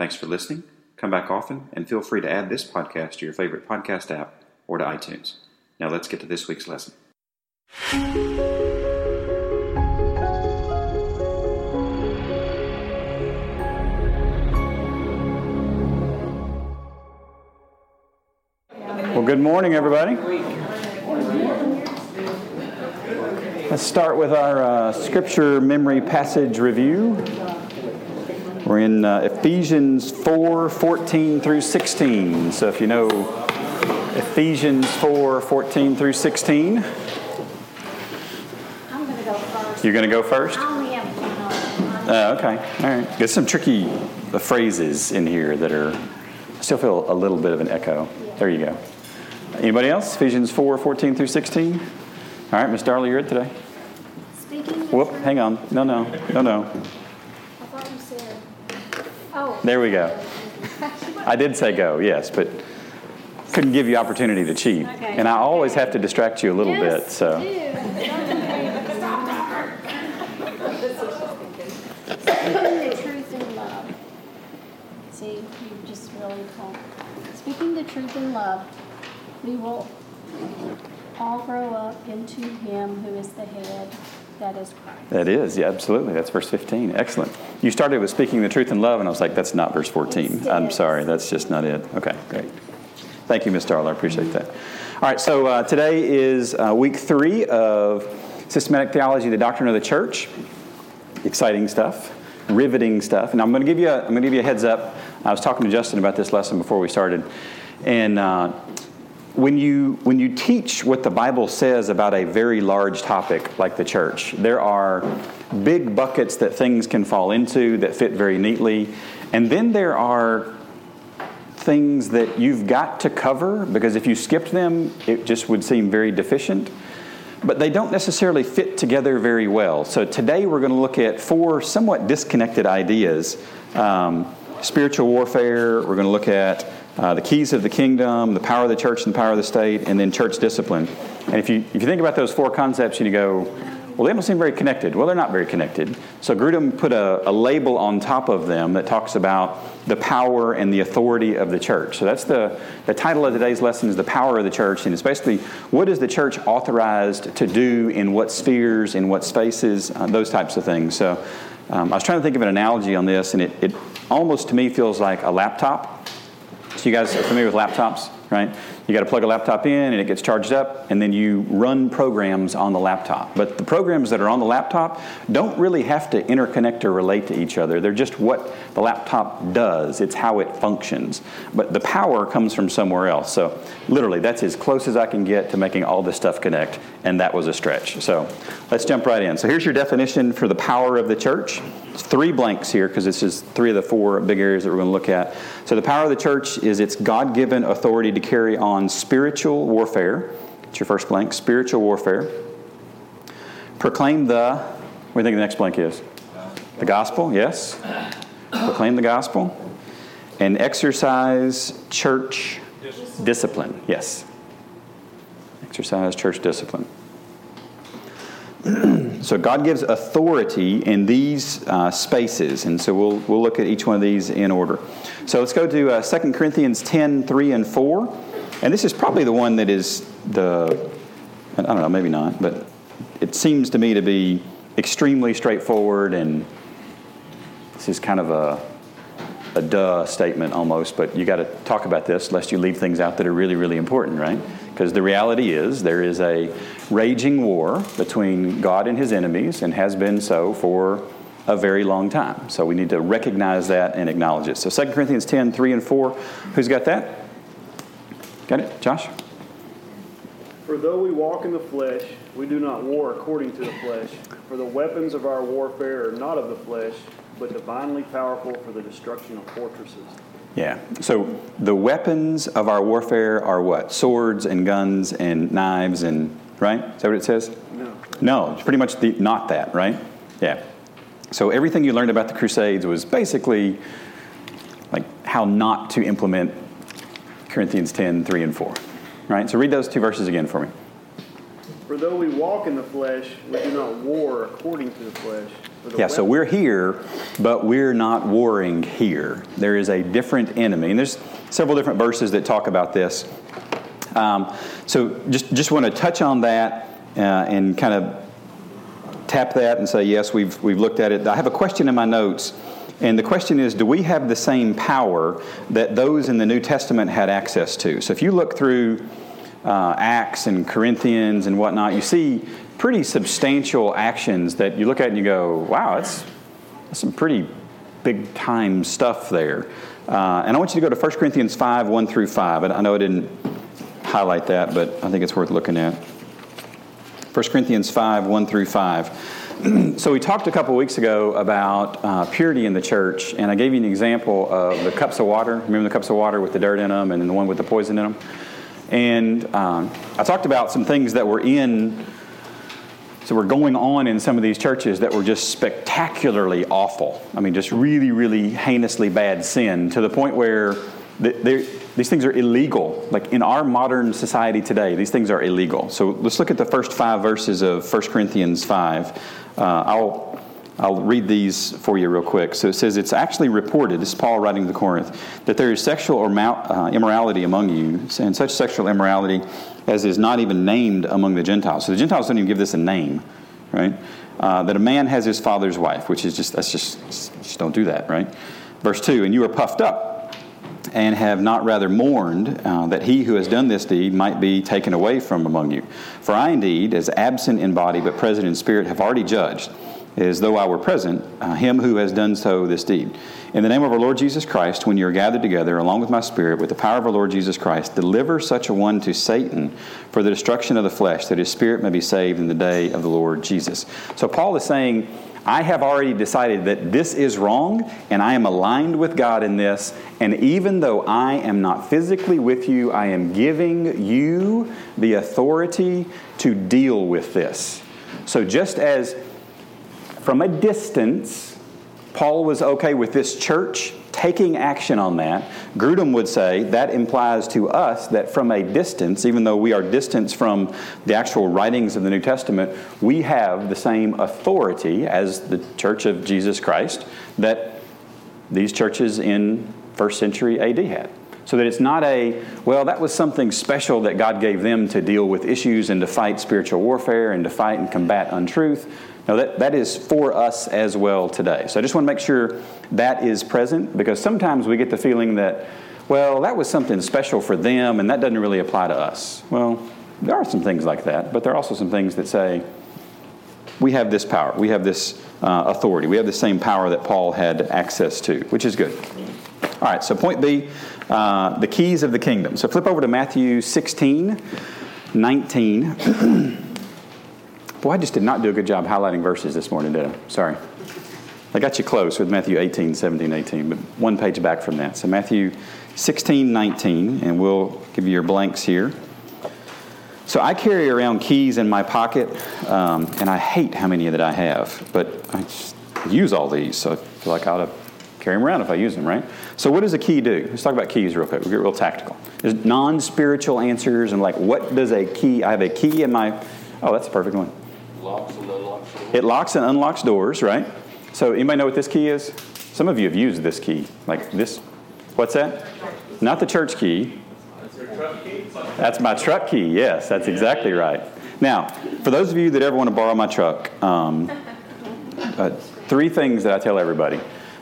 Thanks for listening. Come back often and feel free to add this podcast to your favorite podcast app or to iTunes. Now let's get to this week's lesson. Well, good morning, everybody. Let's start with our uh, scripture memory passage review. We're in uh, Ephesians 4 14 through 16. So if you know Ephesians 4 14 through 16, I'm going to go first. you're going to go first? I only have one. Uh, okay, all right. There's some tricky uh, phrases in here that are, I still feel a little bit of an echo. There you go. Anybody else? Ephesians 4 14 through 16? All right, Miss Darley, you're it today. Speaking Whoop, hang on. No, no, no, no. I thought you said, oh. There we go. I did say go, yes, but couldn't give you opportunity to cheat. Okay. And I always have to distract you a little Yes, bit, so. Speaking the truth in love. See, you just really told. Speaking the truth in love, we will all grow up into Him who is the head, that is Christ. That is, yeah, absolutely. That's verse 15. Excellent. You started with speaking the truth in love, and I was like, that's not verse 14. I'm sorry, that's just not it. Okay, great. Thank you, Miss Darla. I appreciate that. All right, so uh, today is uh, week three of Systematic Theology, the Doctrine of the Church. Exciting stuff, riveting stuff. And I'm going to give you a, I'm going to give you a heads up. I was talking to Justin about this lesson before we started, and uh, when you when you teach what the Bible says about a very large topic like the church, there are big buckets that things can fall into that fit very neatly, and then there are things that you've got to cover because if you skipped them, it just would seem very deficient. But they don't necessarily fit together very well. So today we're going to look at four somewhat disconnected ideas um, spiritual warfare, we're going to look at uh, the keys of the kingdom, the power of the church and the power of the state, and then church discipline. And if you, if you think about those four concepts and you go, well, they don't seem very connected. Well, they're not very connected. So Grudem put a, a label on top of them that talks about the power and the authority of the church. So that's the, the title of today's lesson is The Power of the Church. And it's basically what is the church authorized to do in what spheres, in what spaces, uh, those types of things. So um, I was trying to think of an analogy on this, and it, it almost to me feels like a laptop. So you guys are familiar with laptops, right? You got to plug a laptop in and it gets charged up, and then you run programs on the laptop. But the programs that are on the laptop don't really have to interconnect or relate to each other. They're just what the laptop does, it's how it functions. But the power comes from somewhere else. So literally, that's as close as I can get to making all this stuff connect, and that was a stretch. So let's jump right in. So here's your definition for the power of the church. It's three blanks here because this is three of the four big areas that we're going to look at. So the power of the church is its God-given authority to carry on spiritual warfare. It's your first blank, spiritual warfare. Proclaim the, what do you think the next blank is? The gospel, yes. Proclaim the gospel. And exercise church discipline, yes. Exercise church discipline. So God gives authority in these uh, spaces, and so we'll, we'll look at each one of these in order. So let's go to uh, 2 Corinthians 10, 3 and 4. And this is probably the one that is the, I don't know, maybe not, but it seems to me to be extremely straightforward, and this is kind of a, a duh statement almost, but you got to talk about this lest you leave things out that are really, really important, right? Because the reality is there is a raging war between God and his enemies and has been so for a very long time. So we need to recognize that and acknowledge it. So 2 Corinthians 10, 3 and 4. Who's got that? Got it? Josh? For though we walk in the flesh, we do not war according to the flesh. For the weapons of our warfare are not of the flesh, but divinely powerful for the destruction of fortresses. Yeah. So the weapons of our warfare are what? Swords and guns and knives and right? Is that what it says? No. No, it's pretty much the, not that, right? Yeah. So everything you learned about the Crusades was basically like how not to implement Corinthians 10, 3 and 4. Right? So read those two verses again for me. For though we walk in the flesh, we do not war according to the flesh. The Yeah, so we're here, but we're not warring here. There is a different enemy. And there's several different verses that talk about this. Um, so just, just want to touch on that uh, and kind of tap that and say, yes, we've, we've looked at it. I have a question in my notes. And the question is, do we have the same power that those in the New Testament had access to? So if you look through uh, Acts and Corinthians and whatnot, you see pretty substantial actions that you look at and you go, wow, that's, that's some pretty big time stuff there. Uh, and I want you to go to 1 Corinthians 5 1 through 5. And I know I didn't highlight that, but I think it's worth looking at. 1 Corinthians 5 1 through 5. so we talked a couple weeks ago about uh, purity in the church, and I gave you an example of the cups of water. Remember the cups of water with the dirt in them and the one with the poison in them? And um, I talked about some things that were in, so were going on in some of these churches that were just spectacularly awful. I mean, just really, really heinously bad sin to the point where th- they're- these things are illegal. Like in our modern society today, these things are illegal. So let's look at the first five verses of 1 Corinthians 5. Uh, I'll, I'll read these for you real quick. So it says, It's actually reported, this is Paul writing to Corinth, that there is sexual uh, immorality among you, and such sexual immorality as is not even named among the Gentiles. So the Gentiles don't even give this a name, right? Uh, that a man has his father's wife, which is just, that's just, just don't do that, right? Verse 2 And you are puffed up and have not rather mourned uh, that he who has done this deed might be taken away from among you. For I indeed, as absent in body but present in spirit, have already judged, as though I were present, uh, him who has done so this deed. In the name of our Lord Jesus Christ, when you are gathered together, along with my spirit, with the power of our Lord Jesus Christ, deliver such a one to Satan for the destruction of the flesh, that his spirit may be saved in the day of the Lord Jesus. So Paul is saying, I have already decided that this is wrong, and I am aligned with God in this. And even though I am not physically with you, I am giving you the authority to deal with this. So, just as from a distance, Paul was okay with this church taking action on that. Grudem would say that implies to us that from a distance, even though we are distant from the actual writings of the New Testament, we have the same authority as the Church of Jesus Christ that these churches in first century AD had. So that it's not a, well, that was something special that God gave them to deal with issues and to fight spiritual warfare and to fight and combat untruth. No, that, that is for us as well today. So I just want to make sure that is present because sometimes we get the feeling that, well, that was something special for them and that doesn't really apply to us. Well, there are some things like that, but there are also some things that say, we have this power, we have this uh, authority, we have the same power that Paul had access to, which is good. All right, so point B, uh, the keys of the kingdom. So flip over to Matthew 16, 19. Boy, I just did not do a good job highlighting verses this morning, did I? Sorry. I got you close with Matthew 18, 17, 18, but one page back from that. So Matthew 16, 19, and we'll give you your blanks here. So I carry around keys in my pocket, um, and I hate how many that I have, but I use all these, so I feel like I ought to carry them around if I use them, right? So what does a key do? Let's talk about keys real quick. We'll get real tactical. There's non-spiritual answers, and like, what does a key? I have a key in my. Oh, that's a perfect one. Locks and unlocks doors. It locks and unlocks doors, right? So anybody know what this key is? Some of you have used this key, like this. What's that? Not the church key. That's my truck key. Yes, that's exactly right. Now, for those of you that ever want to borrow my truck, um, uh, three things that I tell everybody.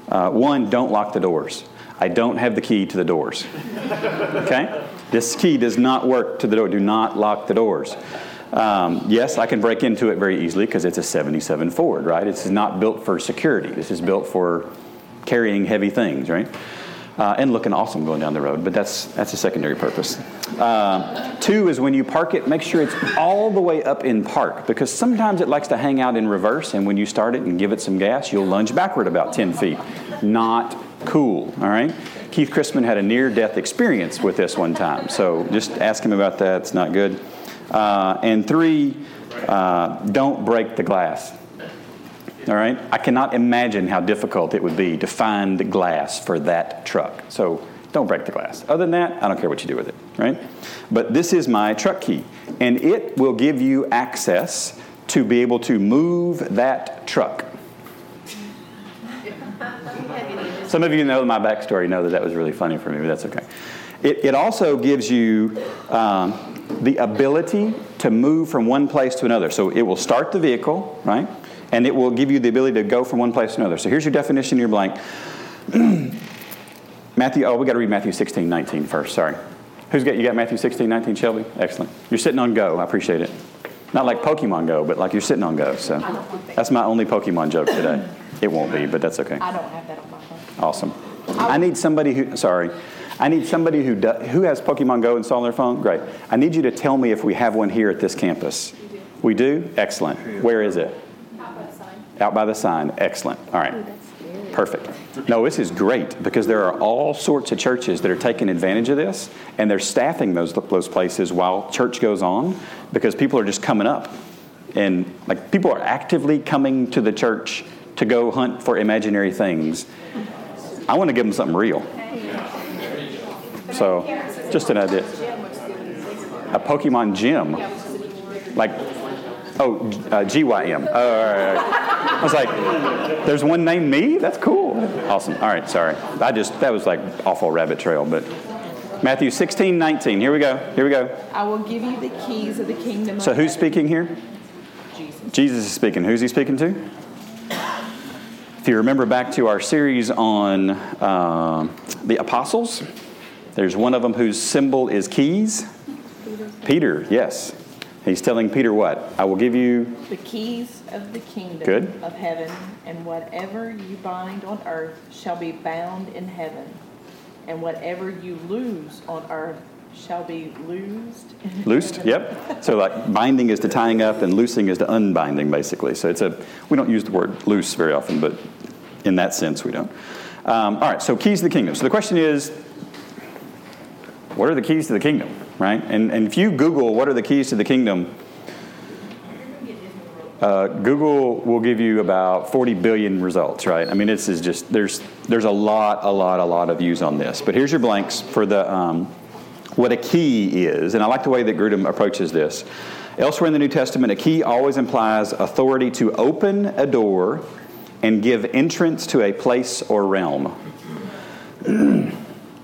Uh, one, don't lock the doors. I don't have the key to the doors. Okay? This key does not work to the door. Do not lock the doors. Um, yes, I can break into it very easily because it's a 77 Ford, right? It's not built for security. This is built for carrying heavy things, right? uh, and looking awesome going down the road, but that's, that's a secondary purpose. Uh, two is when you park it, make sure it's all the way up in park because sometimes it likes to hang out in reverse, and when you start it and give it some gas, you'll lunge backward about 10 feet. Not cool, all right? Keith Christman had a near death experience with this one time, so just ask him about that. It's not good. Uh, and three, uh, don't break the glass. All right? I cannot imagine how difficult it would be to find the glass for that truck. So don't break the glass. Other than that, I don't care what you do with it, right? But this is my truck key, and it will give you access to be able to move that truck. Some of you know my backstory, know that that was really funny for me, but that's okay. It, it also gives you um, the ability to move from one place to another. So it will start the vehicle, right? And it will give you the ability to go from one place to another. So here's your definition in your blank. Matthew, oh, we got to read Matthew 16, 19 first, sorry. Who's got, you got Matthew 16, 19, Shelby? Excellent. You're sitting on go, I appreciate it. Not like Pokemon Go, but like you're sitting on go. So that's my only Pokemon joke today. It won't be, but that's okay. I don't have that on my phone. Awesome. I need somebody who, sorry, I need somebody who, do, who has Pokemon Go installed on their phone. Great. I need you to tell me if we have one here at this campus. We do? Excellent. Where is it? Out by the sign. Out by the sign. Excellent. All right. Perfect. No, this is great because there are all sorts of churches that are taking advantage of this and they're staffing those, those places while church goes on because people are just coming up. And like people are actively coming to the church to go hunt for imaginary things. I want to give them something real. So, just an idea. A Pokemon gym. Like, oh, uh, GYM. Oh, all right. I was like, there's one named me? That's cool. Awesome. All right, sorry. I just, that was like awful rabbit trail, but. Matthew 16, 19. Here we go. Here we go. I will give you the keys of the kingdom So, who's speaking here? Jesus. Jesus is speaking. Who's he speaking to? If you remember back to our series on uh, the apostles, there's one of them whose symbol is keys. Peter, yes. He's telling Peter what? I will give you. The keys of the kingdom Good. of heaven, and whatever you bind on earth shall be bound in heaven, and whatever you lose on earth shall be loosed. Loosed, yep. So like binding is to tying up and loosing is to unbinding, basically. So it's a we don't use the word loose very often, but in that sense we don't. Um, all right, so keys to the kingdom. So the question is, what are the keys to the kingdom, right? And and if you Google what are the keys to the kingdom, uh, Google will give you about 40 billion results, right? I mean, this is just there's there's a lot, a lot, a lot of views on this. But here's your blanks for the um, what a key is, and I like the way that Grudem approaches this. Elsewhere in the New Testament, a key always implies authority to open a door and give entrance to a place or realm.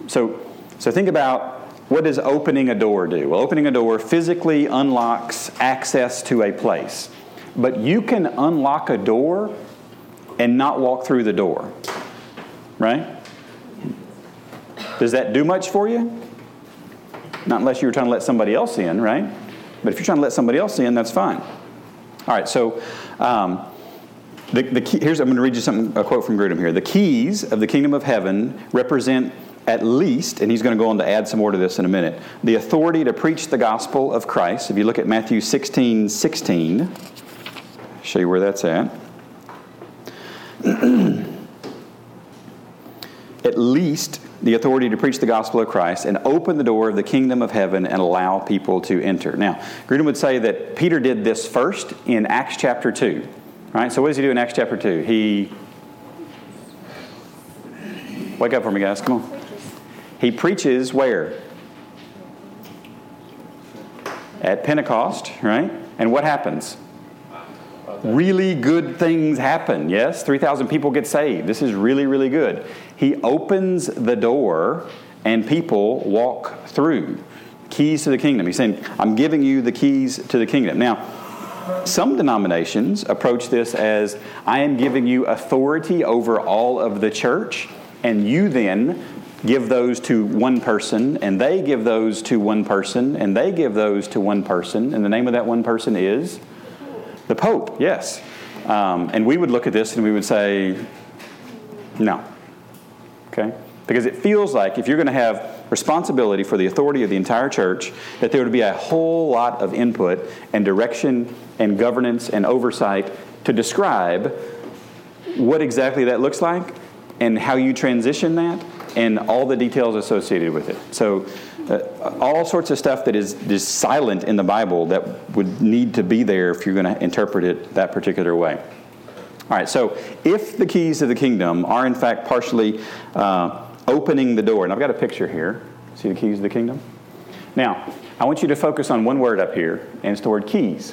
so, so think about what does opening a door do? Well, opening a door physically unlocks access to a place. But you can unlock a door and not walk through the door. Right? Does that do much for you? Not unless you were trying to let somebody else in, right? But if you're trying to let somebody else in, that's fine. All right, so um, the, the key, here's I'm going to read you something, a quote from Grudem here. The keys of the kingdom of heaven represent at least, and he's going to go on to add some more to this in a minute, the authority to preach the gospel of Christ. If you look at Matthew 16, 16, show you where that's at. at least the authority to preach the gospel of Christ and open the door of the kingdom of heaven and allow people to enter. Now, Grudem would say that Peter did this first in Acts chapter 2. Right? So what does he do in Acts chapter 2? He Wake up for me, guys. Come on. He preaches where? At Pentecost, right? And what happens? Really good things happen. Yes, 3,000 people get saved. This is really, really good. He opens the door and people walk through. Keys to the kingdom. He's saying, I'm giving you the keys to the kingdom. Now, some denominations approach this as I am giving you authority over all of the church, and you then give those to one person, and they give those to one person, and they give those to one person, and the name of that one person is the Pope, yes. Um, and we would look at this and we would say, no. Okay? Because it feels like if you're going to have responsibility for the authority of the entire church, that there would be a whole lot of input and direction and governance and oversight to describe what exactly that looks like and how you transition that and all the details associated with it. So, uh, all sorts of stuff that is just silent in the Bible that would need to be there if you're going to interpret it that particular way. All right, so if the keys of the kingdom are in fact partially uh, opening the door, and I've got a picture here. See the keys of the kingdom? Now, I want you to focus on one word up here, and it's the word keys.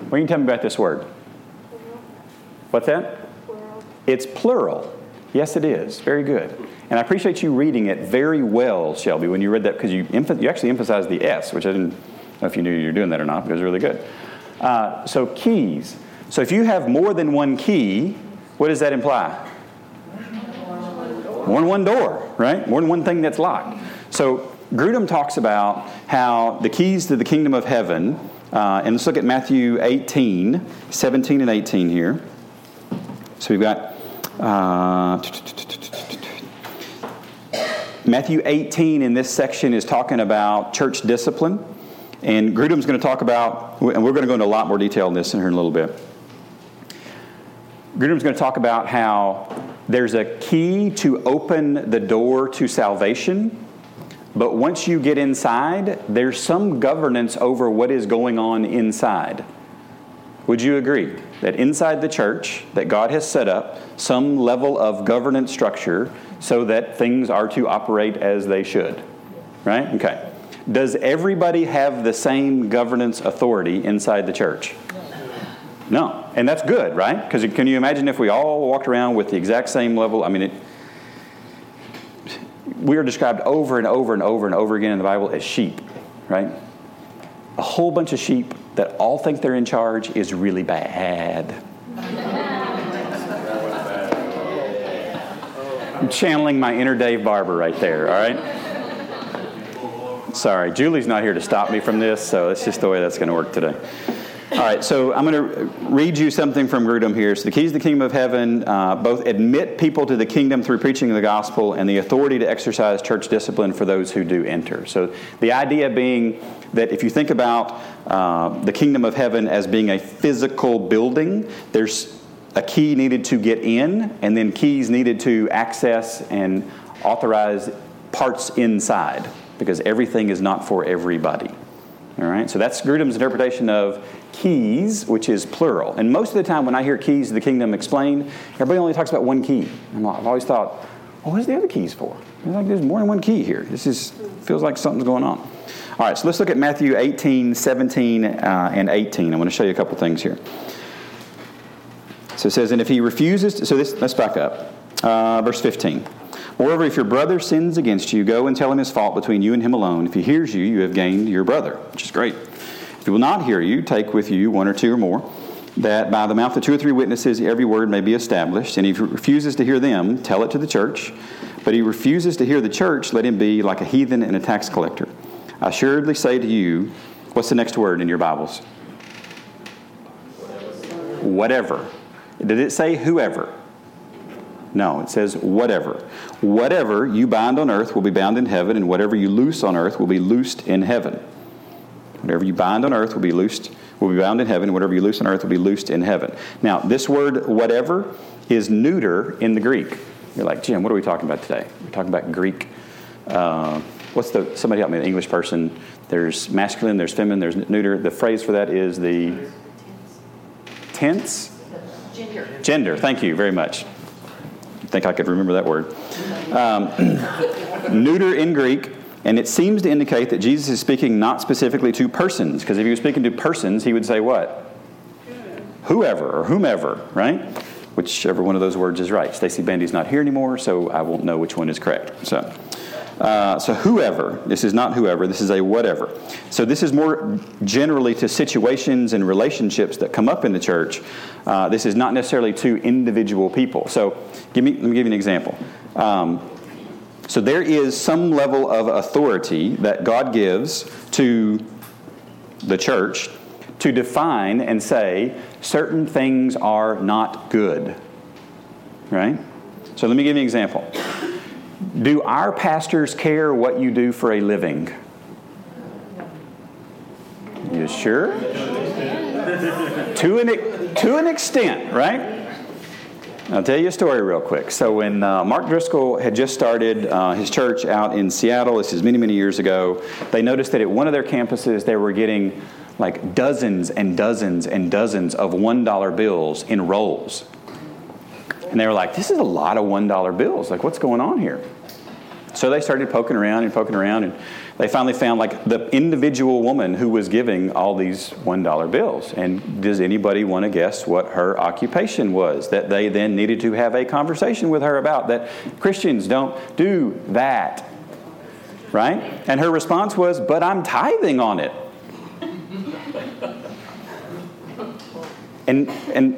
What can you tell me about this word? What's that? It's plural. Yes, it is. Very good. And I appreciate you reading it very well, Shelby, when you read that, because you, emph- you actually emphasized the S, which I didn't know if you knew you were doing that or not, but it was really good. Uh, so, keys. So, if you have more than one key, what does that imply? More than one door, right? More than one thing that's locked. So, Grudem talks about how the keys to the kingdom of heaven, uh, and let's look at Matthew 18, 17 and 18 here. So we've got Uh, Matthew 18 in this section is talking about church discipline. And Grudem's going to talk about, and we're going to go into a lot more detail in this in here in a little bit. Grudem's going to talk about how there's a key to open the door to salvation, but once you get inside, there's some governance over what is going on inside. Would you agree that inside the church that God has set up some level of governance structure so that things are to operate as they should? Right? Okay. Does everybody have the same governance authority inside the church? No. And that's good, right? Because can you imagine if we all walked around with the exact same level? I mean, it, we are described over and over and over and over again in the Bible as sheep, right? A whole bunch of sheep that all think they're in charge is really bad. I'm channeling my inner Dave Barber right there, all right? Sorry, Julie's not here to stop me from this, so it's just the way that's going to work today. All right, so I'm going to read you something from Grudem here. So, the keys to the kingdom of heaven uh, both admit people to the kingdom through preaching of the gospel and the authority to exercise church discipline for those who do enter. So, the idea being that if you think about uh, the kingdom of heaven as being a physical building, there's a key needed to get in, and then keys needed to access and authorize parts inside, because everything is not for everybody. All right, so that's Grudem's interpretation of keys, which is plural. And most of the time, when I hear keys of the kingdom explained, everybody only talks about one key. I'm like, I've always thought, well, what is the other keys for? Like, there's more than one key here. This is feels like something's going on. All right, so let's look at Matthew 18, 17, uh, and 18. I want to show you a couple things here. So it says, and if he refuses, to, so this, let's back up. Uh, verse 15. Moreover, if your brother sins against you, go and tell him his fault between you and him alone. If he hears you, you have gained your brother, which is great. If he will not hear you, take with you one or two or more, that by the mouth of two or three witnesses every word may be established. And if he refuses to hear them, tell it to the church. But he refuses to hear the church, let him be like a heathen and a tax collector. I assuredly say to you, what's the next word in your Bibles? Whatever. Did it say whoever? No, it says whatever. Whatever you bind on earth will be bound in heaven, and whatever you loose on earth will be loosed in heaven. Whatever you bind on earth will be loosed, will be bound in heaven, and whatever you loose on earth will be loosed in heaven. Now, this word whatever is neuter in the Greek. You're like, Jim, what are we talking about today? We're talking about Greek. Uh, what's the somebody help me, an English person. There's masculine, there's feminine, there's neuter. The phrase for that is the tense? Gender. Gender, thank you very much think I could remember that word. Um, neuter in Greek, and it seems to indicate that Jesus is speaking not specifically to persons, because if he was speaking to persons, he would say what? Whoever or whomever, right? Whichever one of those words is right. Stacy Bandy's not here anymore, so I won't know which one is correct. So. Uh, so whoever, this is not whoever, this is a whatever. So this is more generally to situations and relationships that come up in the church. Uh, this is not necessarily to individual people. So give me, let me give you an example. Um, so there is some level of authority that God gives to the church to define and say certain things are not good. Right? So let me give you an example. Do our pastors care what you do for a living? You sure? to, an, to an extent, right? I'll tell you a story real quick. So, when uh, Mark Driscoll had just started uh, his church out in Seattle, this is many, many years ago, they noticed that at one of their campuses they were getting like dozens and dozens and dozens of $1 bills in rolls. And they were like, this is a lot of $1 bills. Like, what's going on here? So they started poking around and poking around, and they finally found like the individual woman who was giving all these $1 bills. And does anybody want to guess what her occupation was that they then needed to have a conversation with her about? That Christians don't do that. Right? And her response was, But I'm tithing on it. And, and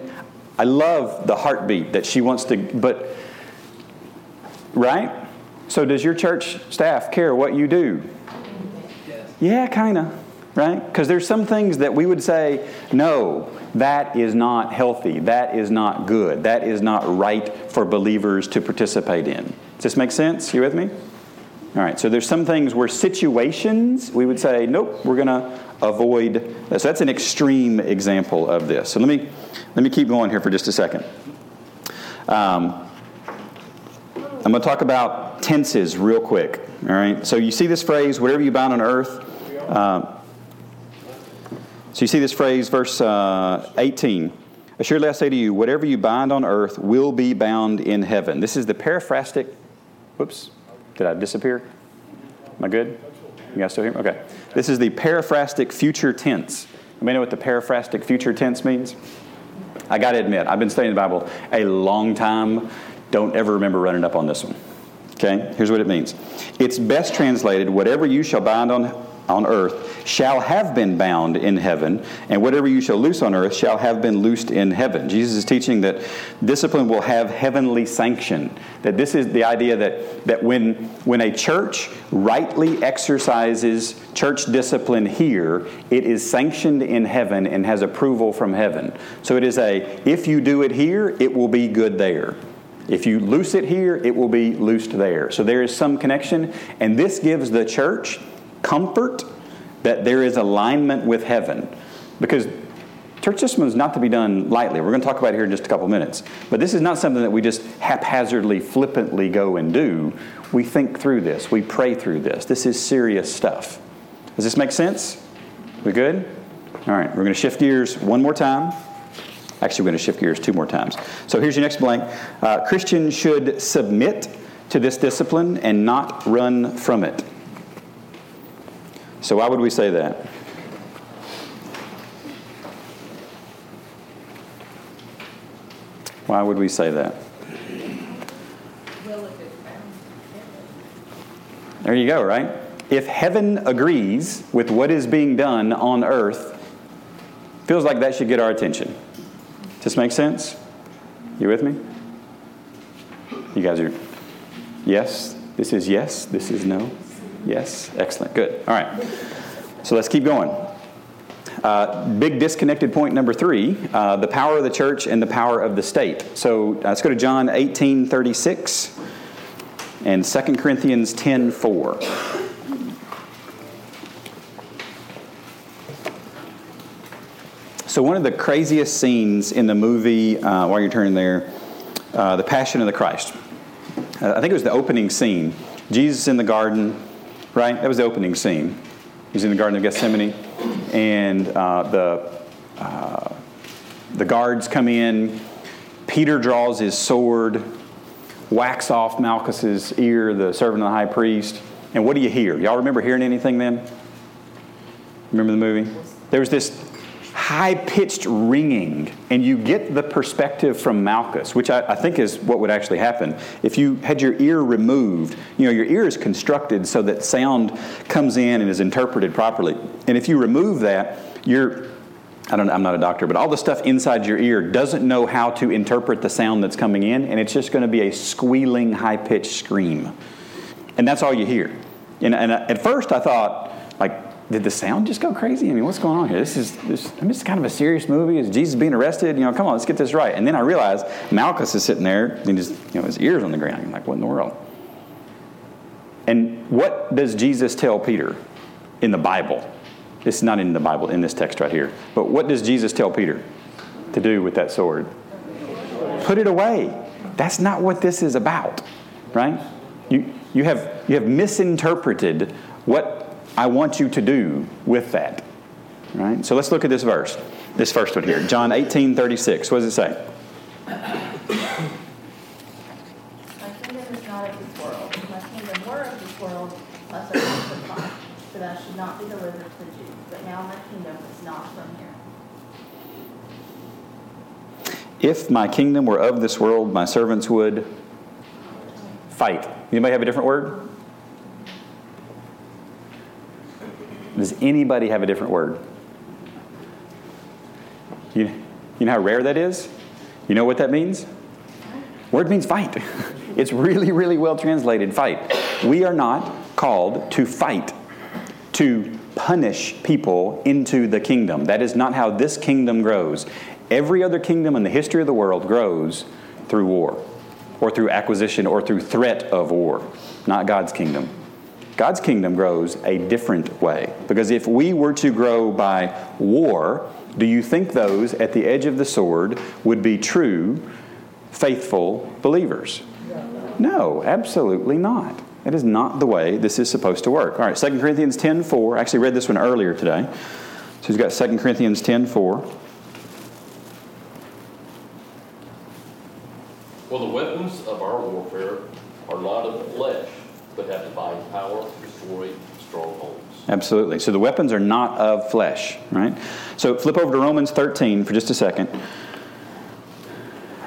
I love the heartbeat that she wants to, but, right? So, does your church staff care what you do? Yes. Yeah, kind of, right? Because there's some things that we would say, no, that is not healthy. That is not good. That is not right for believers to participate in. Does this make sense? You with me? All right, so there's some things where situations we would say, nope, we're going to avoid. So that's an extreme example of this. So let me let me keep going here for just a second. Um, I'm going to talk about tenses real quick. All right. So you see this phrase, whatever you bind on earth. Uh, so you see this phrase, verse uh, 18. Assuredly I say to you, whatever you bind on earth will be bound in heaven. This is the paraphrastic. Whoops. Did I disappear? Am I good? You guys still here? Okay. This is the paraphrastic future tense. May know what the paraphrastic future tense means? I got to admit, I've been studying the Bible a long time. Don't ever remember running up on this one. Okay, here's what it means. It's best translated whatever you shall bind on, on earth shall have been bound in heaven, and whatever you shall loose on earth shall have been loosed in heaven. Jesus is teaching that discipline will have heavenly sanction. That this is the idea that, that when, when a church rightly exercises church discipline here, it is sanctioned in heaven and has approval from heaven. So it is a, if you do it here, it will be good there. If you loose it here, it will be loosed there. So there is some connection, and this gives the church comfort that there is alignment with heaven. Because church discipline is not to be done lightly. We're going to talk about it here in just a couple minutes. But this is not something that we just haphazardly, flippantly go and do. We think through this, we pray through this. This is serious stuff. Does this make sense? We good? All right, we're going to shift gears one more time. Actually, we're going to shift gears two more times. So here's your next blank. Uh, Christians should submit to this discipline and not run from it. So, why would we say that? Why would we say that? There you go, right? If heaven agrees with what is being done on earth, feels like that should get our attention. Does this make sense? You with me? You guys are yes? This is yes? This is no? Yes? Excellent. Good. All right. So let's keep going. Uh, big disconnected point number three uh, the power of the church and the power of the state. So uh, let's go to John 18 36 and 2 Corinthians 10 4. So, one of the craziest scenes in the movie, uh, while you're turning there, uh, The Passion of the Christ. Uh, I think it was the opening scene. Jesus in the garden, right? That was the opening scene. He's in the Garden of Gethsemane, and uh, the uh, the guards come in. Peter draws his sword, whacks off Malchus's ear, the servant of the high priest. And what do you hear? Y'all remember hearing anything then? Remember the movie? There was this high pitched ringing, and you get the perspective from Malchus, which I, I, think is what would actually happen. If you had your ear removed, you know, your ear is constructed so that sound comes in and is interpreted properly. And if you remove that, you're I don't, know, I'm not a doctor, but all the stuff inside your ear doesn't know how to interpret the sound that's coming in, and it's just going to be a squealing, high pitched scream. And that's all you hear. And, and uh, at first I thought, like, did the sound just go crazy? I mean, what's going on here? This is this, I mean, it's kind of a serious movie. Is Jesus being arrested? You know, come on, let's get this right. And then I realized Malchus is sitting there and just, you know, his ears on the ground. I'm like, what in the world? And what does Jesus tell Peter in the Bible? This is not in the Bible, in this text right here. But what does Jesus tell Peter to do with that sword? Put it away. That's not what this is about, right? You, you, have, you have misinterpreted what I want you to do with that. Right? So let's look at this verse. This first one here. John 18, 36. What does it say? My kingdom is not of this world. If my kingdom were of this world, my servants would fight, so that I should not be delivered to the Jews. But now my kingdom is not from here. If my kingdom were of this world, my servants would fight. Anybody have a different word? Does anybody have a different word? You, you know how rare that is? You know what that means? Word means fight. It's really, really well translated fight. We are not called to fight, to punish people into the kingdom. That is not how this kingdom grows. Every other kingdom in the history of the world grows through war, or through acquisition, or through threat of war, not God's kingdom. God's kingdom grows a different way. Because if we were to grow by war, do you think those at the edge of the sword would be true, faithful believers? No, absolutely not. That is not the way this is supposed to work. All right, 2 Corinthians 10 4. I actually read this one earlier today. So he's got 2 Corinthians 10 4. Well, the weapons of our warfare are not of the flesh, but have divine power to destroy strongholds. Absolutely. So the weapons are not of flesh, right? So flip over to Romans 13 for just a second.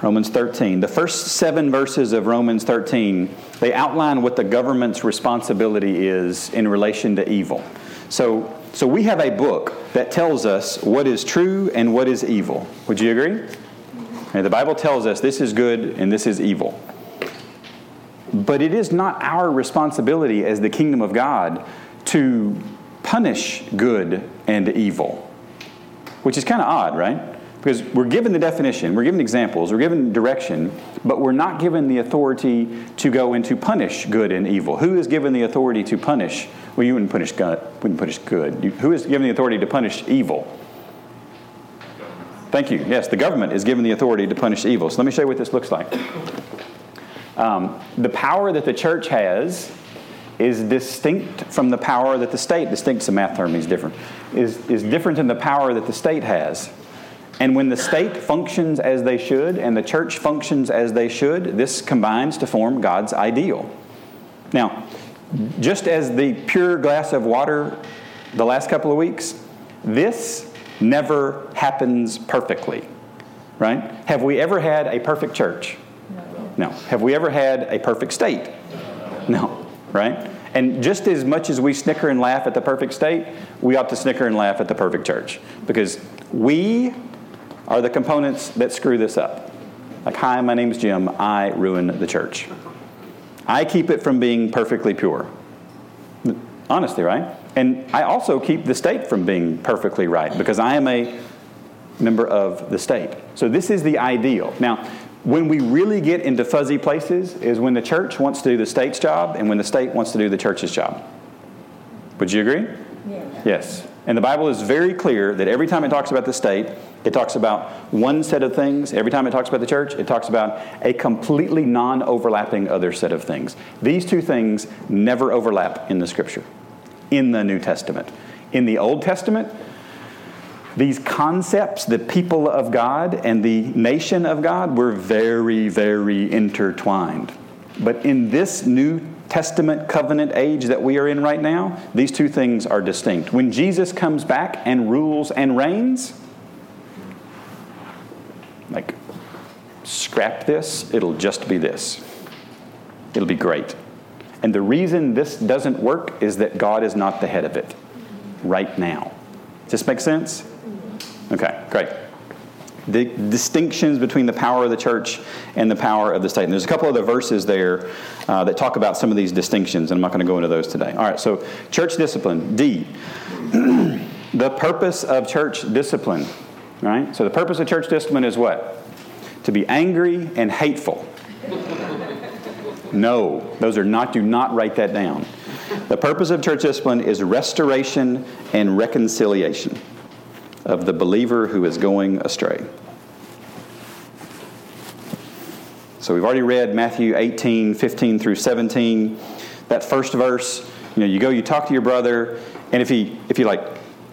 Romans 13. The first seven verses of Romans 13, they outline what the government's responsibility is in relation to evil. So, so we have a book that tells us what is true and what is evil. Would you agree? Mm-hmm. Okay, the Bible tells us this is good and this is evil. But it is not our responsibility as the kingdom of God to punish good and evil, which is kind of odd, right? Because we're given the definition, we're given examples, we're given direction, but we're not given the authority to go and to punish good and evil. Who is given the authority to punish? Well, you wouldn't punish good. Wouldn't punish good. You, who is given the authority to punish evil? Thank you. Yes, the government is given the authority to punish evil. So let me show you what this looks like. Um, the power that the church has is distinct from the power that the state, distinct is math term, is different, is, is different than the power that the state has. And when the state functions as they should and the church functions as they should, this combines to form God's ideal. Now, just as the pure glass of water the last couple of weeks, this never happens perfectly, right? Have we ever had a perfect church? No. Have we ever had a perfect state? No, right? And just as much as we snicker and laugh at the perfect state, we ought to snicker and laugh at the perfect church because we are the components that screw this up. Like, hi, my name's Jim. I ruin the church. I keep it from being perfectly pure. Honestly, right? And I also keep the state from being perfectly right because I am a member of the state. So this is the ideal. Now, when we really get into fuzzy places is when the church wants to do the state's job and when the state wants to do the church's job. Would you agree? Yes. Yes. And the Bible is very clear that every time it talks about the state, it talks about one set of things. Every time it talks about the church, it talks about a completely non overlapping other set of things. These two things never overlap in the scripture, in the New Testament. In the Old Testament, these concepts, the people of God and the nation of God, were very, very intertwined. But in this New Testament covenant age that we are in right now, these two things are distinct. When Jesus comes back and rules and reigns, like, scrap this, it'll just be this. It'll be great. And the reason this doesn't work is that God is not the head of it right now. Does this make sense? Okay, great. the distinctions between the power of the church and the power of the state. And there's a couple of other verses there uh, that talk about some of these distinctions, and I'm not going to go into those today. All right, so church discipline, D. the purpose of church discipline, right? So the purpose of church discipline is what? To be angry and hateful. No, those are not, do not write that down. The purpose of church discipline is restoration and reconciliation of the believer who is going astray. So we've already read Matthew 18, 15 through 17. That first verse, you know, you go, you talk to your brother, and if he, if he like,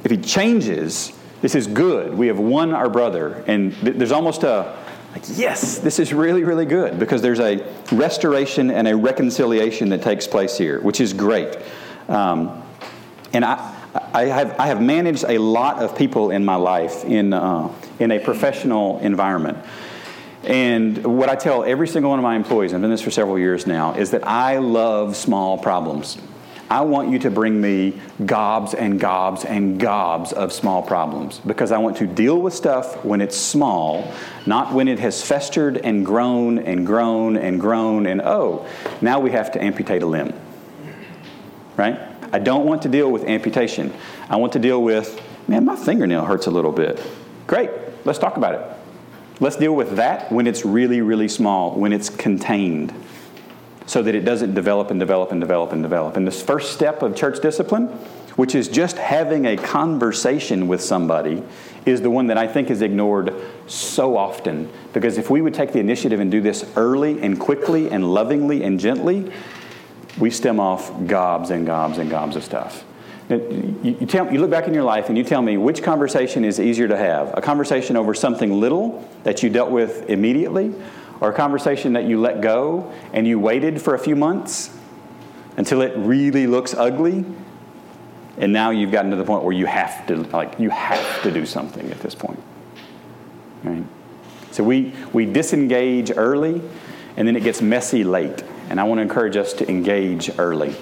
if he changes, this is good. We have won our brother. And th- there's almost a, like, yes, this is really, really good because there's a restoration and a reconciliation that takes place here, which is great. Um, and I, I have, I have managed a lot of people in my life in, uh, in a professional environment. And what I tell every single one of my employees, I've been this for several years now, is that I love small problems. I want you to bring me gobs and gobs and gobs of small problems because I want to deal with stuff when it's small, not when it has festered and grown and grown and grown and oh, now we have to amputate a limb. Right? I don't want to deal with amputation. I want to deal with, man, my fingernail hurts a little bit. Great, let's talk about it. Let's deal with that when it's really, really small, when it's contained, so that it doesn't develop and develop and develop and develop. And this first step of church discipline, which is just having a conversation with somebody, is the one that I think is ignored so often. Because if we would take the initiative and do this early and quickly and lovingly and gently, we stem off gobs and gobs and gobs of stuff. You, you, tell, you look back in your life and you tell me which conversation is easier to have a conversation over something little that you dealt with immediately, or a conversation that you let go and you waited for a few months until it really looks ugly and now you've gotten to the point where you have to like you have to do something at this point right so we we disengage early and then it gets messy late and i want to encourage us to engage early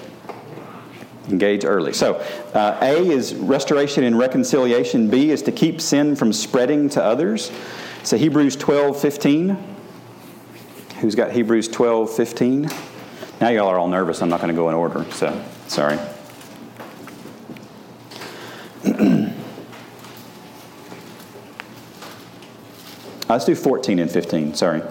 Engage early. So, uh, A is restoration and reconciliation. B is to keep sin from spreading to others. So, Hebrews 12 15. Who's got Hebrews 12 15? Now, y'all are all nervous. I'm not going to go in order, so sorry. Let's do 14 and 15. Sorry.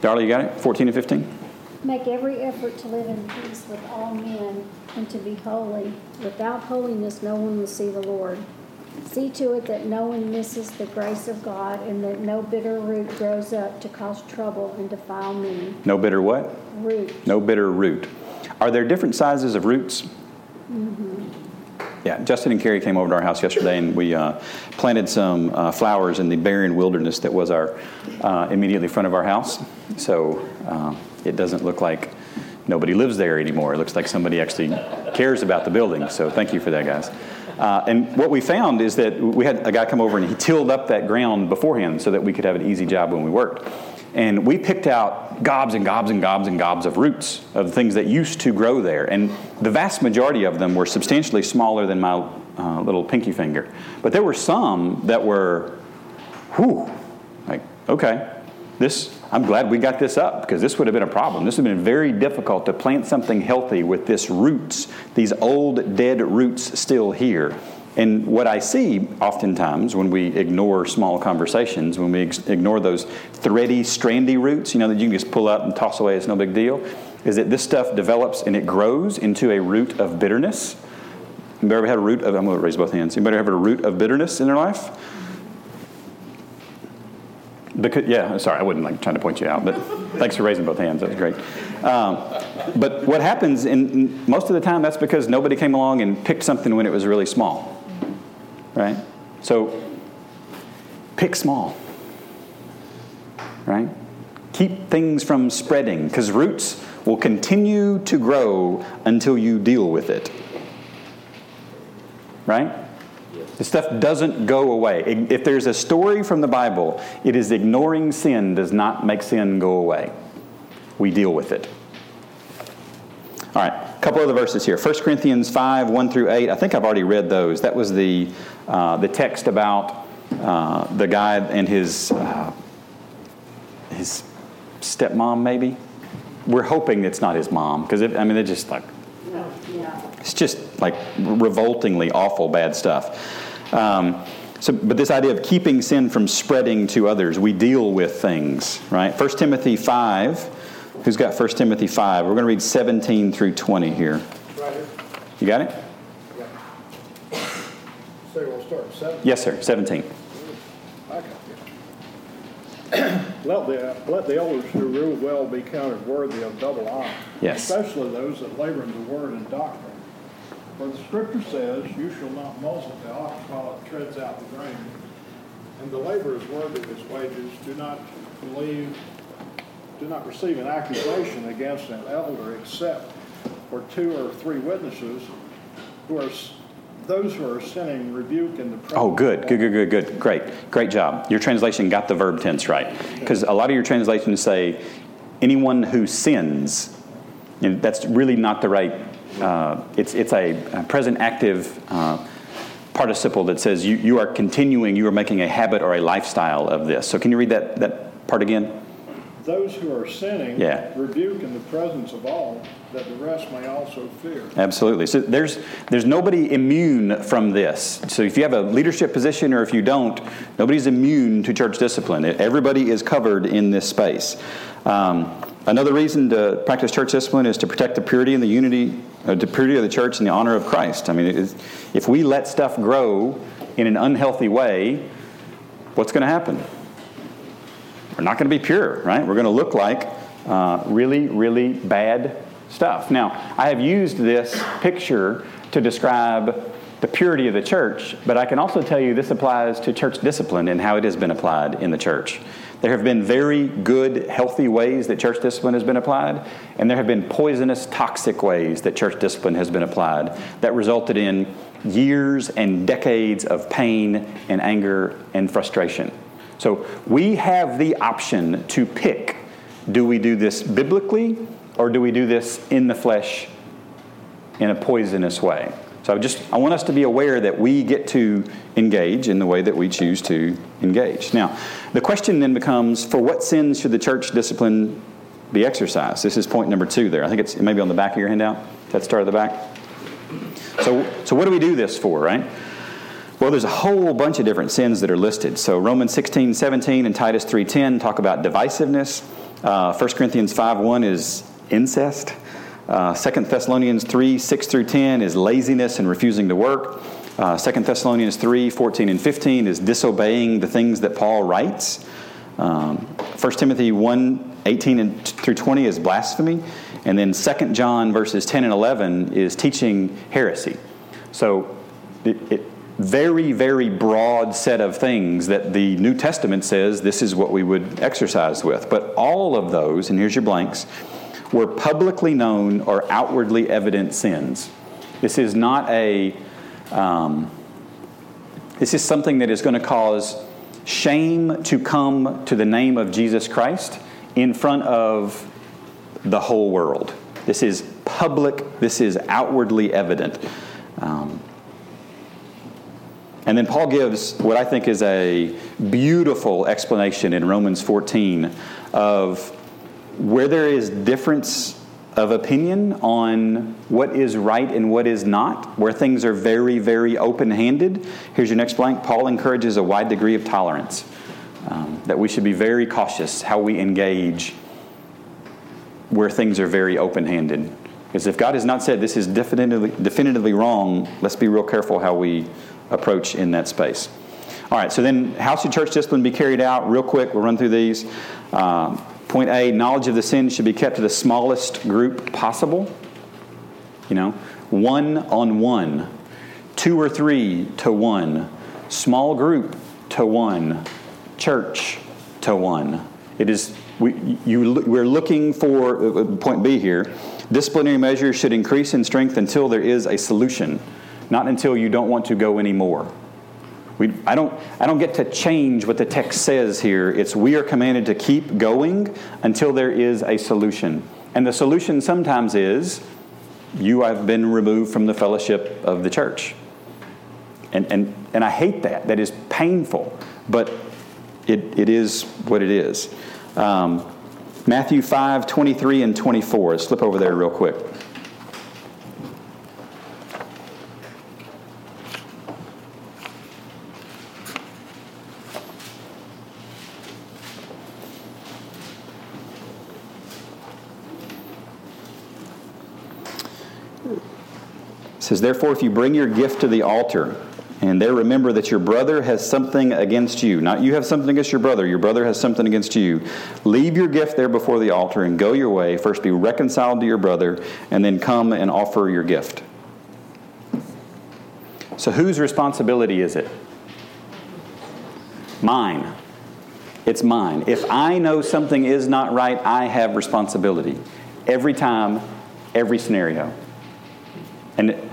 Darla, you got it? 14 and 15? Make every effort to live in peace with all men and to be holy. Without holiness, no one will see the Lord. See to it that no one misses the grace of God and that no bitter root grows up to cause trouble and defile many. No bitter what? Root. No bitter root. Are there different sizes of roots? Mm-hmm. Yeah, Justin and Carrie came over to our house yesterday, and we uh, planted some uh, flowers in the barren wilderness that was our uh, immediately front of our house. So uh, it doesn't look like nobody lives there anymore. It looks like somebody actually cares about the building. So thank you for that, guys. Uh, and what we found is that we had a guy come over and he tilled up that ground beforehand so that we could have an easy job when we worked. And we picked out gobs and gobs and gobs and gobs of roots of things that used to grow there. And the vast majority of them were substantially smaller than my uh, little pinky finger. But there were some that were, whew, like, okay, this, I'm glad we got this up because this would have been a problem. This would have been very difficult to plant something healthy with this roots, these old dead roots still here. And what I see oftentimes when we ignore small conversations, when we ignore those thready, strandy roots, you know, that you can just pull up and toss away, it's no big deal, is that this stuff develops and it grows into a root of bitterness. Anybody ever had a root of, I'm going to raise both hands. Anybody ever had a root of bitterness in their life? Because, yeah, sorry, I wasn't like trying to point you out, but thanks for raising both hands. That was great. Um, but what happens, in most of the time, that's because nobody came along and picked something when it was really small right? So pick small, right? Keep things from spreading because roots will continue to grow until you deal with it, right? The stuff doesn't go away. If there's a story from the Bible, it is ignoring sin does not make sin go away. We deal with it. All right. a couple other verses here. 1 Corinthians 5, 1 through 8. I think I've already read those. That was the, uh, the text about uh, the guy and his, uh, his stepmom, maybe. We're hoping it's not his mom, because, I mean, they're just like, it's just like revoltingly awful bad stuff. Um, so, but this idea of keeping sin from spreading to others, we deal with things, right? 1 Timothy 5. Who's got 1 Timothy 5? We're going to read 17 through 20 here. Right here. You got it? Yeah. So we'll start seven. Yes, sir. 17. I got this. Let the, let the elders who rule well be counted worthy of double honor. Yes. Especially those that labor in the word and doctrine. For the scripture says, You shall not muzzle the ox while it treads out the grain. And the laborer is worthy of his wages. Do not believe, do not receive an accusation against an elder except for two or three witnesses who are, those who are sinning rebuke in the presence. Oh, good, good, good, good, good. Great, great job. Your translation got the verb tense right. Because a lot of your translations say, anyone who sins. And that's really not the right, uh, it's, it's a, a present active uh, participle that says you, you are continuing, you are making a habit or a lifestyle of this. So can you read that, that part again? Those who are sinning Yeah. rebuke in the presence of all, that the rest may also fear. Absolutely. So there's there's nobody immune from this. So if you have a leadership position or if you don't, nobody's immune to church discipline. Everybody is covered in this space. Um, another reason to practice church discipline is to protect the purity and the unity, uh, the purity of the church and the honor of Christ. I mean, if we let stuff grow in an unhealthy way, what's going to happen? We're not going to be pure, right? We're going to look like uh, really, really bad stuff. Now, I have used this picture to describe the purity of the church, but I can also tell you this applies to church discipline and how it has been applied in the church. There have been very good, healthy ways that church discipline has been applied, and there have been poisonous, toxic ways that church discipline has been applied that resulted in years and decades of pain and anger and frustration. So we have the option to pick do we do this biblically or do we do this in the flesh in a poisonous way? So just I want us to be aware that we get to engage in the way that we choose to engage. Now, the question then becomes for what sins should the church discipline be exercised? This is point number 2 there. I think it's maybe on the back of your handout. That start at the back. So so what do we do this for, right? Well, there's a whole bunch of different sins that are listed. So Romans 16, 17 and Titus 3.10 talk about divisiveness. Uh, 1 Corinthians 5, 1 is incest. Uh, 2 Thessalonians 3, 6 through 10 is laziness and refusing to work. Uh, 2 Thessalonians 3, 14 and 15 is disobeying the things that Paul writes. Um, 1 Timothy 1, 18 and t- through 20 is blasphemy. And then 2 John verses 10 and 11 is teaching heresy. So it, it very, very broad set of things that the New Testament says this is what we would exercise with. But all of those, and here's your blanks, were publicly known or outwardly evident sins. This is not a, um, this is something that is going to cause shame to come to the name of Jesus Christ in front of the whole world. This is public, this is outwardly evident. Um, and then Paul gives what I think is a beautiful explanation in Romans 14 of where there is difference of opinion on what is right and what is not, where things are very, very open handed. Here's your next blank. Paul encourages a wide degree of tolerance, um, that we should be very cautious how we engage where things are very open handed. Because if God has not said this is definitively, definitively wrong, let's be real careful how we approach in that space. All right, so then how should church discipline be carried out? Real quick, we'll run through these. Uh, point A knowledge of the sin should be kept to the smallest group possible. You know, one on one, two or three to one, small group to one, church to one. It is, we, you, we're looking for, uh, point B here, disciplinary measures should increase in strength until there is a solution not until you don't want to go anymore. We, I, don't, I don't get to change what the text says here. It's we are commanded to keep going until there is a solution. And the solution sometimes is you have been removed from the fellowship of the church. And, and, and I hate that. That is painful, but it, it is what it is. Um, Matthew 5 23 and 24. Let's flip over there real quick. Says, Therefore, if you bring your gift to the altar, and there remember that your brother has something against you, not you have something against your brother, your brother has something against you, leave your gift there before the altar and go your way. First be reconciled to your brother, and then come and offer your gift. So, whose responsibility is it? Mine. It's mine. If I know something is not right, I have responsibility. Every time, every scenario. And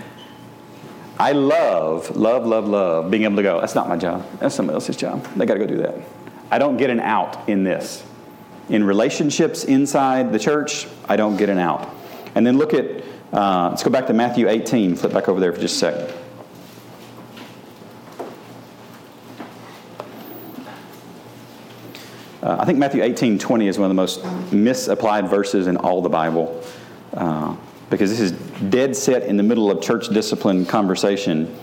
I love, love, love, love being able to go, that's not my job. That's somebody else's job. They got to go do that. I don't get an out in this. In relationships inside the church, I don't get an out. And then look at, uh, let's go back to Matthew 18. Flip back over there for just a second. Uh, I think Matthew 18 20 is one of the most misapplied verses in all the Bible uh, because this is dead set in the middle of church discipline conversation.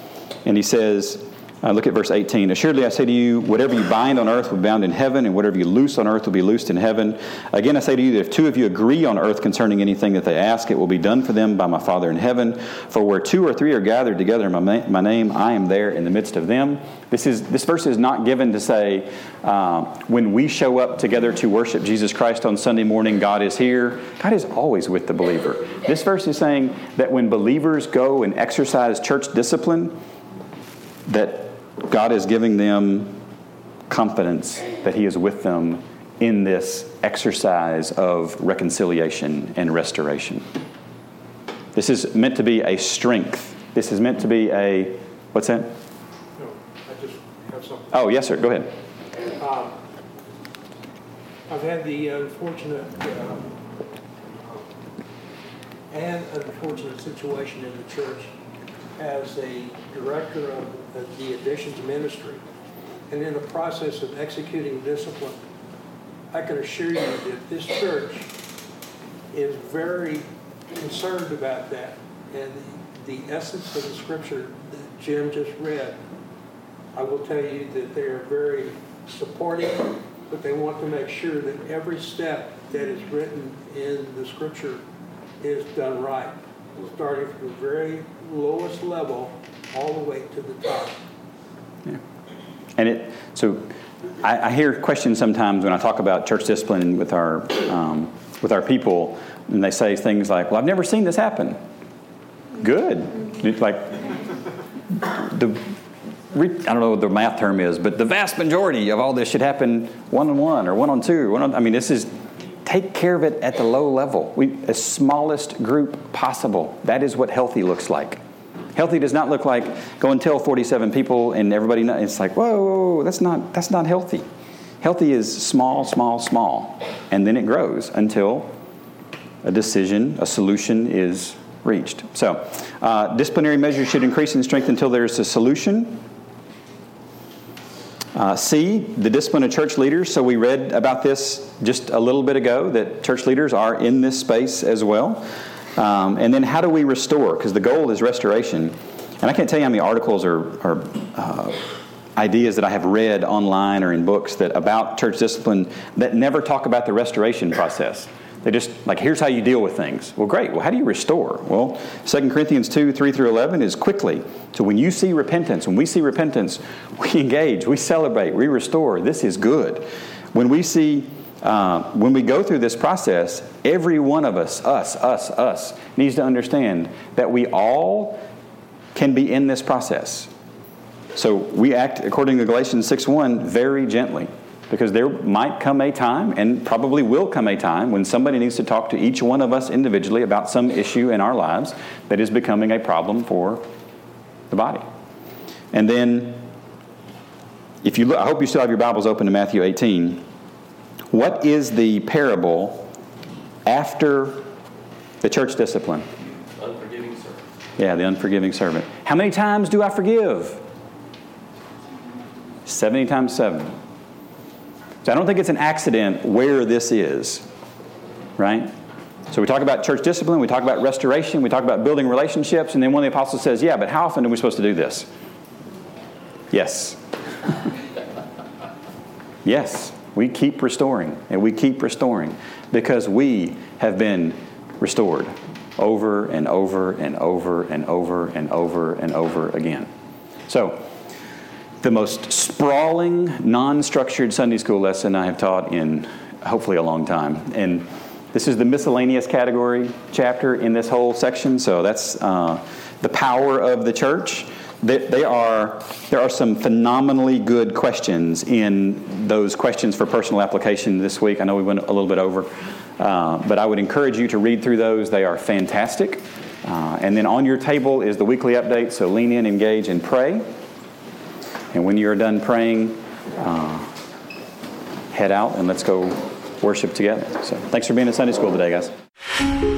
And he says, uh, look at verse 18. Assuredly, I say to you, whatever you bind on earth will be bound in heaven, and whatever you loose on earth will be loosed in heaven. Again, I say to you that if two of you agree on earth concerning anything that they ask, it will be done for them by my Father in heaven. For where two or three are gathered together in my, my name, I am there in the midst of them. This, is, this verse is not given to say, uh, when we show up together to worship Jesus Christ on Sunday morning, God is here. God is always with the believer. This verse is saying that when believers go and exercise church discipline, that God is giving them confidence that He is with them in this exercise of reconciliation and restoration. This is meant to be a strength. This is meant to be a, what's that? No, I just have something. Oh, yes, sir. Go ahead. Um, I've had the unfortunate uh, and unfortunate situation in the church as a director of the additions ministry. And in the process of executing discipline, I can assure you that this church is very concerned about that. And the, essence of the scripture that Jim just read, I will tell you that they are very supportive, but they want to make sure that every step that is written in the scripture is done right, starting from the very lowest level all the way to the top. Yeah. And it, so I, I, hear questions sometimes when I talk about church discipline with our, um, with our people, and they say things like, well, I've never seen this happen. Good. Like, the, I don't know what the math term is, but the vast majority of all this should happen one on one or one on two. One on, I mean, this is take care of it at the low level. We, as smallest group possible. That is what healthy looks like. Healthy does not look like go and tell 47 people and everybody. It's like, whoa, whoa, whoa, that's not, that's not healthy. Healthy is small, small, small. And then it grows until a decision, a solution is reached. So, uh, disciplinary measures should increase in strength until there's a solution. Uh, C, the discipline of church leaders. So we read about this just a little bit ago that church leaders are in this space as well. Um, and then how do we restore? Because the goal is restoration. And I can't tell you how many articles or, or uh, ideas that I have read online or in books that about church discipline that never talk about the restoration process. They just like here's how you deal with things. Well, great. Well, how do you restore? Well, 2 Corinthians 2, 3 through 11 is quickly. So when you see repentance, when we see repentance, we engage, we celebrate, we restore. This is good. When we see uh, when we go through this process, every one of us, us, us, us, needs to understand that we all can be in this process. So we act according to Galatians 6 1, very gently because there might come a time and probably will come a time when somebody needs to talk to each one of us individually about some issue in our lives that is becoming a problem for the body. And then if you look, I hope you still have your Bibles open to Matthew 18. What is the parable after the church discipline? Unforgiveness Yeah, the unforgiving servant. How many times do I forgive? 70 times 7. So I don't think it's an accident where this is, right? So we talk about church discipline, we talk about restoration, we talk about building relationships, and then one of the apostles says, Yeah, but how often are we supposed to do this? Yes. yes, we keep restoring, and we keep restoring because we have been restored over and over and over and over and over and over again. So, the most sprawling, non structured Sunday school lesson I have taught in hopefully a long time. And this is the miscellaneous category chapter in this whole section, so that's uh, the power of the church. They, they, are, there are some phenomenally good questions in those questions for personal application this week. I know we went a little bit over, uh, but I would encourage you to read through those. They are fantastic. Uh, and then on your table is the weekly update, so lean in, engage, and pray. And when you're done praying, uh, head out and let's go worship together. So thanks for being at Sunday school today, guys.